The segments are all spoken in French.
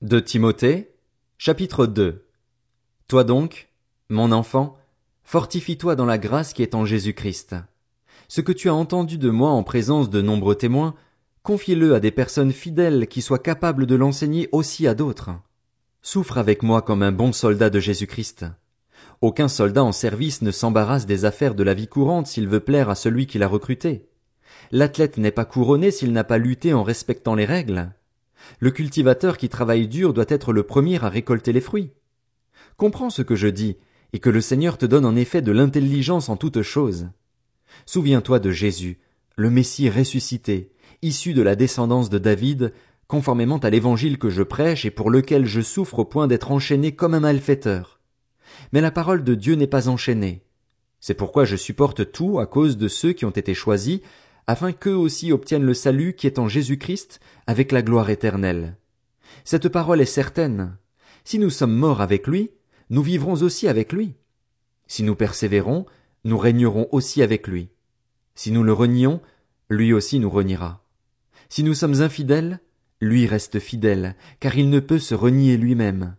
De Timothée, chapitre 2 Toi donc, mon enfant, fortifie-toi dans la grâce qui est en Jésus-Christ. Ce que tu as entendu de moi en présence de nombreux témoins, confie-le à des personnes fidèles qui soient capables de l'enseigner aussi à d'autres. Souffre avec moi comme un bon soldat de Jésus-Christ. Aucun soldat en service ne s'embarrasse des affaires de la vie courante s'il veut plaire à celui qui l'a recruté. L'athlète n'est pas couronné s'il n'a pas lutté en respectant les règles. Le cultivateur qui travaille dur doit être le premier à récolter les fruits. Comprends ce que je dis, et que le Seigneur te donne en effet de l'intelligence en toutes choses. Souviens-toi de Jésus, le Messie ressuscité, issu de la descendance de David, conformément à l'évangile que je prêche et pour lequel je souffre au point d'être enchaîné comme un malfaiteur. Mais la parole de Dieu n'est pas enchaînée. C'est pourquoi je supporte tout à cause de ceux qui ont été choisis, afin qu'eux aussi obtiennent le salut qui est en Jésus-Christ avec la gloire éternelle. Cette parole est certaine. Si nous sommes morts avec lui, nous vivrons aussi avec lui. Si nous persévérons, nous régnerons aussi avec lui. Si nous le renions, lui aussi nous reniera. Si nous sommes infidèles, lui reste fidèle, car il ne peut se renier lui-même.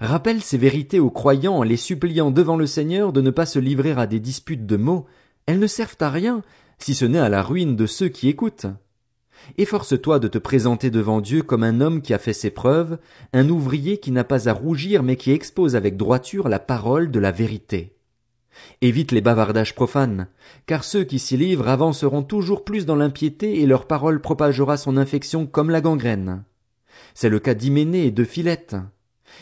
Rappelle ces vérités aux croyants en les suppliant devant le Seigneur de ne pas se livrer à des disputes de mots. Elles ne servent à rien, si ce n'est à la ruine de ceux qui écoutent. Efforce-toi de te présenter devant Dieu comme un homme qui a fait ses preuves, un ouvrier qui n'a pas à rougir mais qui expose avec droiture la parole de la vérité. Évite les bavardages profanes, car ceux qui s'y livrent avanceront toujours plus dans l'impiété et leur parole propagera son infection comme la gangrène. C'est le cas d'Hyménée et de Philette.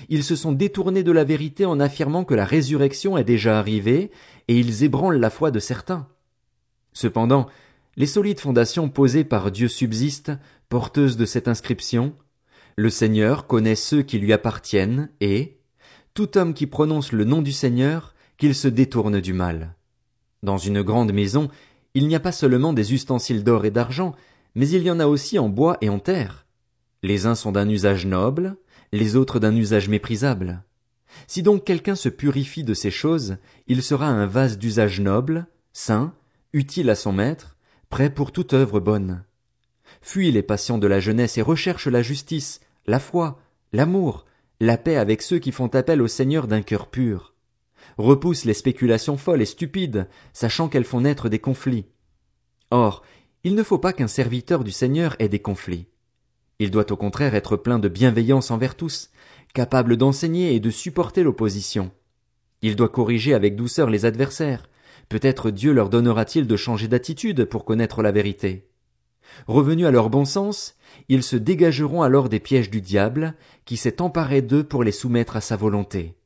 Ils se sont détournés de la vérité en affirmant que la résurrection est déjà arrivée, et ils ébranlent la foi de certains. Cependant, les solides fondations posées par Dieu subsistent, porteuses de cette inscription. Le Seigneur connaît ceux qui lui appartiennent, et tout homme qui prononce le nom du Seigneur, qu'il se détourne du mal. Dans une grande maison, il n'y a pas seulement des ustensiles d'or et d'argent, mais il y en a aussi en bois et en terre. Les uns sont d'un usage noble, les autres d'un usage méprisable. Si donc quelqu'un se purifie de ces choses, il sera un vase d'usage noble, saint, utile à son maître, prêt pour toute œuvre bonne. Fuis les passions de la jeunesse et recherche la justice, la foi, l'amour, la paix avec ceux qui font appel au Seigneur d'un cœur pur. Repousse les spéculations folles et stupides, sachant qu'elles font naître des conflits. Or, il ne faut pas qu'un serviteur du Seigneur ait des conflits. Il doit au contraire être plein de bienveillance envers tous, capable d'enseigner et de supporter l'opposition. Il doit corriger avec douceur les adversaires, Peut-être Dieu leur donnera-t-il de changer d'attitude pour connaître la vérité. Revenus à leur bon sens, ils se dégageront alors des pièges du diable, qui s'est emparé d'eux pour les soumettre à sa volonté.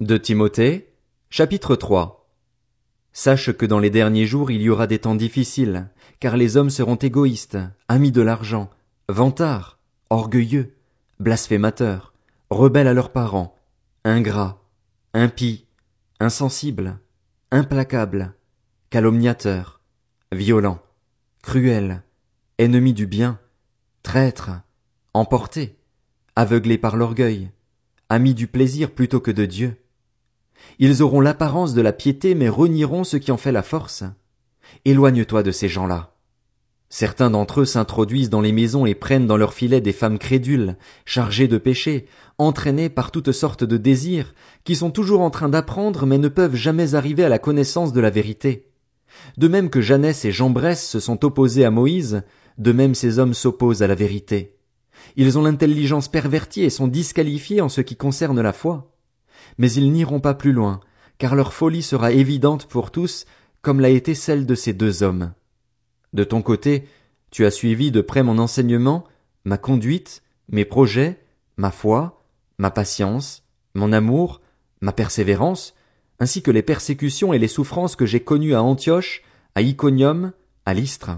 De Timothée, chapitre 3 Sache que dans les derniers jours il y aura des temps difficiles, car les hommes seront égoïstes, amis de l'argent, vantards, orgueilleux, blasphémateurs, rebelles à leurs parents, ingrats, impies, insensible, implacable, calomniateur, violent, cruel, ennemi du bien, traître, emporté, aveuglé par l'orgueil, ami du plaisir plutôt que de Dieu. Ils auront l'apparence de la piété mais renieront ce qui en fait la force. Éloigne-toi de ces gens-là. Certains d'entre eux s'introduisent dans les maisons et prennent dans leurs filets des femmes crédules, chargées de péchés, entraînées par toutes sortes de désirs, qui sont toujours en train d'apprendre mais ne peuvent jamais arriver à la connaissance de la vérité. De même que Jeannès et Jean Bresse se sont opposés à Moïse, de même ces hommes s'opposent à la vérité. Ils ont l'intelligence pervertie et sont disqualifiés en ce qui concerne la foi. Mais ils n'iront pas plus loin, car leur folie sera évidente pour tous, comme l'a été celle de ces deux hommes. De ton côté, tu as suivi de près mon enseignement, ma conduite, mes projets, ma foi, ma patience, mon amour, ma persévérance, ainsi que les persécutions et les souffrances que j'ai connues à Antioche, à Iconium, à Lystre.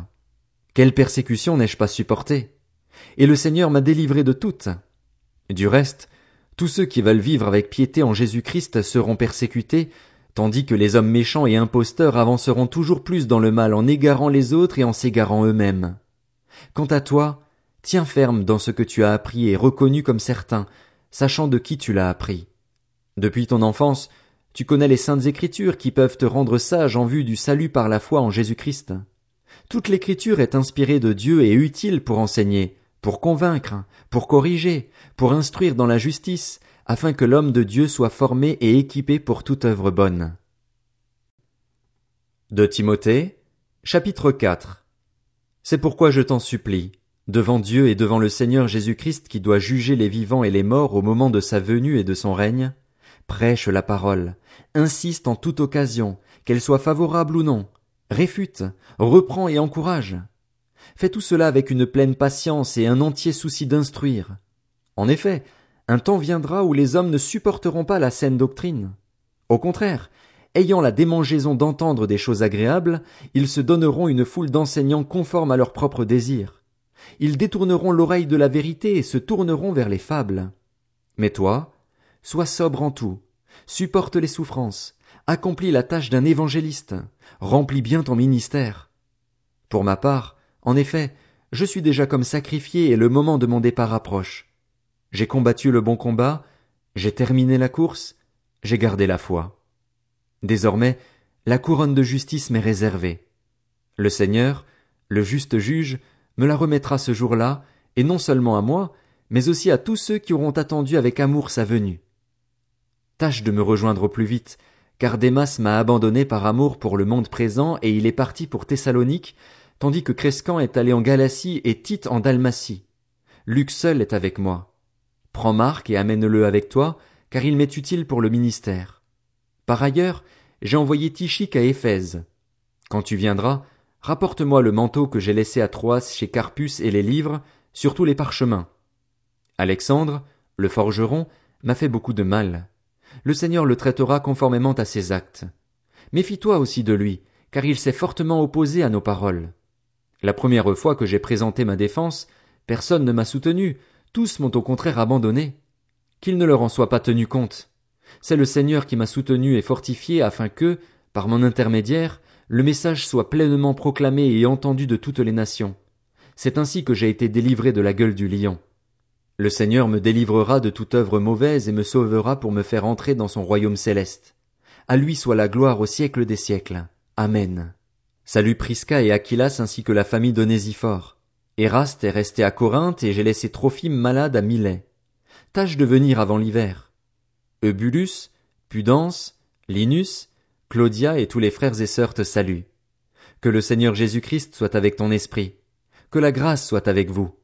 Quelle persécution n'ai-je pas supportée? Et le Seigneur m'a délivré de toutes. Du reste, tous ceux qui veulent vivre avec piété en Jésus-Christ seront persécutés, tandis que les hommes méchants et imposteurs avanceront toujours plus dans le mal en égarant les autres et en s'égarant eux-mêmes. Quant à toi, tiens ferme dans ce que tu as appris et reconnu comme certain, sachant de qui tu l'as appris. Depuis ton enfance, tu connais les saintes écritures qui peuvent te rendre sage en vue du salut par la foi en Jésus-Christ. Toute l'écriture est inspirée de Dieu et utile pour enseigner, pour convaincre, pour corriger, pour instruire dans la justice, afin que l'homme de Dieu soit formé et équipé pour toute œuvre bonne. De Timothée, chapitre 4 C'est pourquoi je t'en supplie, devant Dieu et devant le Seigneur Jésus-Christ qui doit juger les vivants et les morts au moment de sa venue et de son règne, prêche la parole, insiste en toute occasion, qu'elle soit favorable ou non, réfute, reprend et encourage. Fais tout cela avec une pleine patience et un entier souci d'instruire. En effet, un temps viendra où les hommes ne supporteront pas la saine doctrine. Au contraire, ayant la démangeaison d'entendre des choses agréables, ils se donneront une foule d'enseignants conformes à leurs propres désirs. Ils détourneront l'oreille de la vérité et se tourneront vers les fables. Mais toi, sois sobre en tout, supporte les souffrances, accomplis la tâche d'un évangéliste, remplis bien ton ministère. Pour ma part, en effet, je suis déjà comme sacrifié et le moment de mon départ approche. J'ai combattu le bon combat, j'ai terminé la course, j'ai gardé la foi. Désormais, la couronne de justice m'est réservée. Le Seigneur, le juste juge, me la remettra ce jour-là, et non seulement à moi, mais aussi à tous ceux qui auront attendu avec amour sa venue. Tâche de me rejoindre au plus vite, car Démas m'a abandonné par amour pour le monde présent et il est parti pour Thessalonique, tandis que Crescan est allé en Galatie et Tite en Dalmatie. Luc seul est avec moi. Prends Marc et amène-le avec toi, car il m'est utile pour le ministère. Par ailleurs, j'ai envoyé Tichique à Éphèse. Quand tu viendras, rapporte-moi le manteau que j'ai laissé à Troas chez Carpus et les livres, surtout les parchemins. Alexandre, le forgeron, m'a fait beaucoup de mal. Le Seigneur le traitera conformément à ses actes. Méfie-toi aussi de lui, car il s'est fortement opposé à nos paroles. La première fois que j'ai présenté ma défense, personne ne m'a soutenu, tous m'ont au contraire abandonné. Qu'il ne leur en soit pas tenu compte. C'est le Seigneur qui m'a soutenu et fortifié afin que, par mon intermédiaire, le message soit pleinement proclamé et entendu de toutes les nations. C'est ainsi que j'ai été délivré de la gueule du lion. Le Seigneur me délivrera de toute œuvre mauvaise et me sauvera pour me faire entrer dans son royaume céleste. À lui soit la gloire au siècle des siècles. Amen. Salut Prisca et Aquilas ainsi que la famille d'Onésiphore. Eraste est resté à Corinthe et j'ai laissé Trophime malade à Milet. Tâche de venir avant l'hiver. Eubulus, Pudence, Linus, Claudia et tous les frères et sœurs te saluent. Que le Seigneur Jésus-Christ soit avec ton esprit. Que la grâce soit avec vous.